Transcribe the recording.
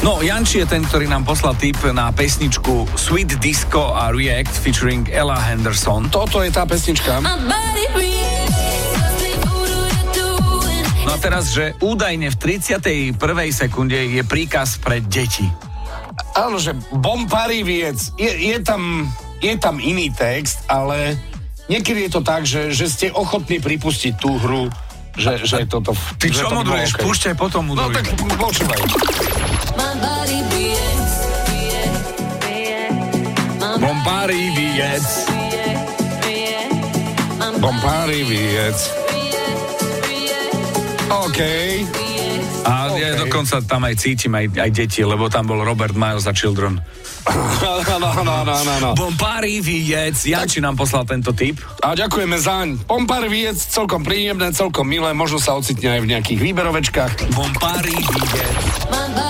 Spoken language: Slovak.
No, Janči je ten, ktorý nám poslal tip na pesničku Sweet Disco a React featuring Ella Henderson. Toto je tá pesnička. No a teraz, že údajne v 31. sekunde je príkaz pre deti. Áno, že bompari viec. Je, je, tam, je tam iný text, ale niekedy je to tak, že, že ste ochotní pripustiť tú hru, že, že je toto... Ty že čo to modruješ? okej. Púšťaj potom No modruj. tak počúvaj. Bombári viec. OK. A ja OK. dokonca tam aj cítim aj, aj deti, lebo tam bol Robert Miles a Children. No, no, no, no, no, no. Bombári viec. Janči nám poslal tento tip. A ďakujeme zaň. Pompar viec, celkom príjemné, celkom milé, možno sa ocitne aj v nejakých výberovečkách. Bombári viec.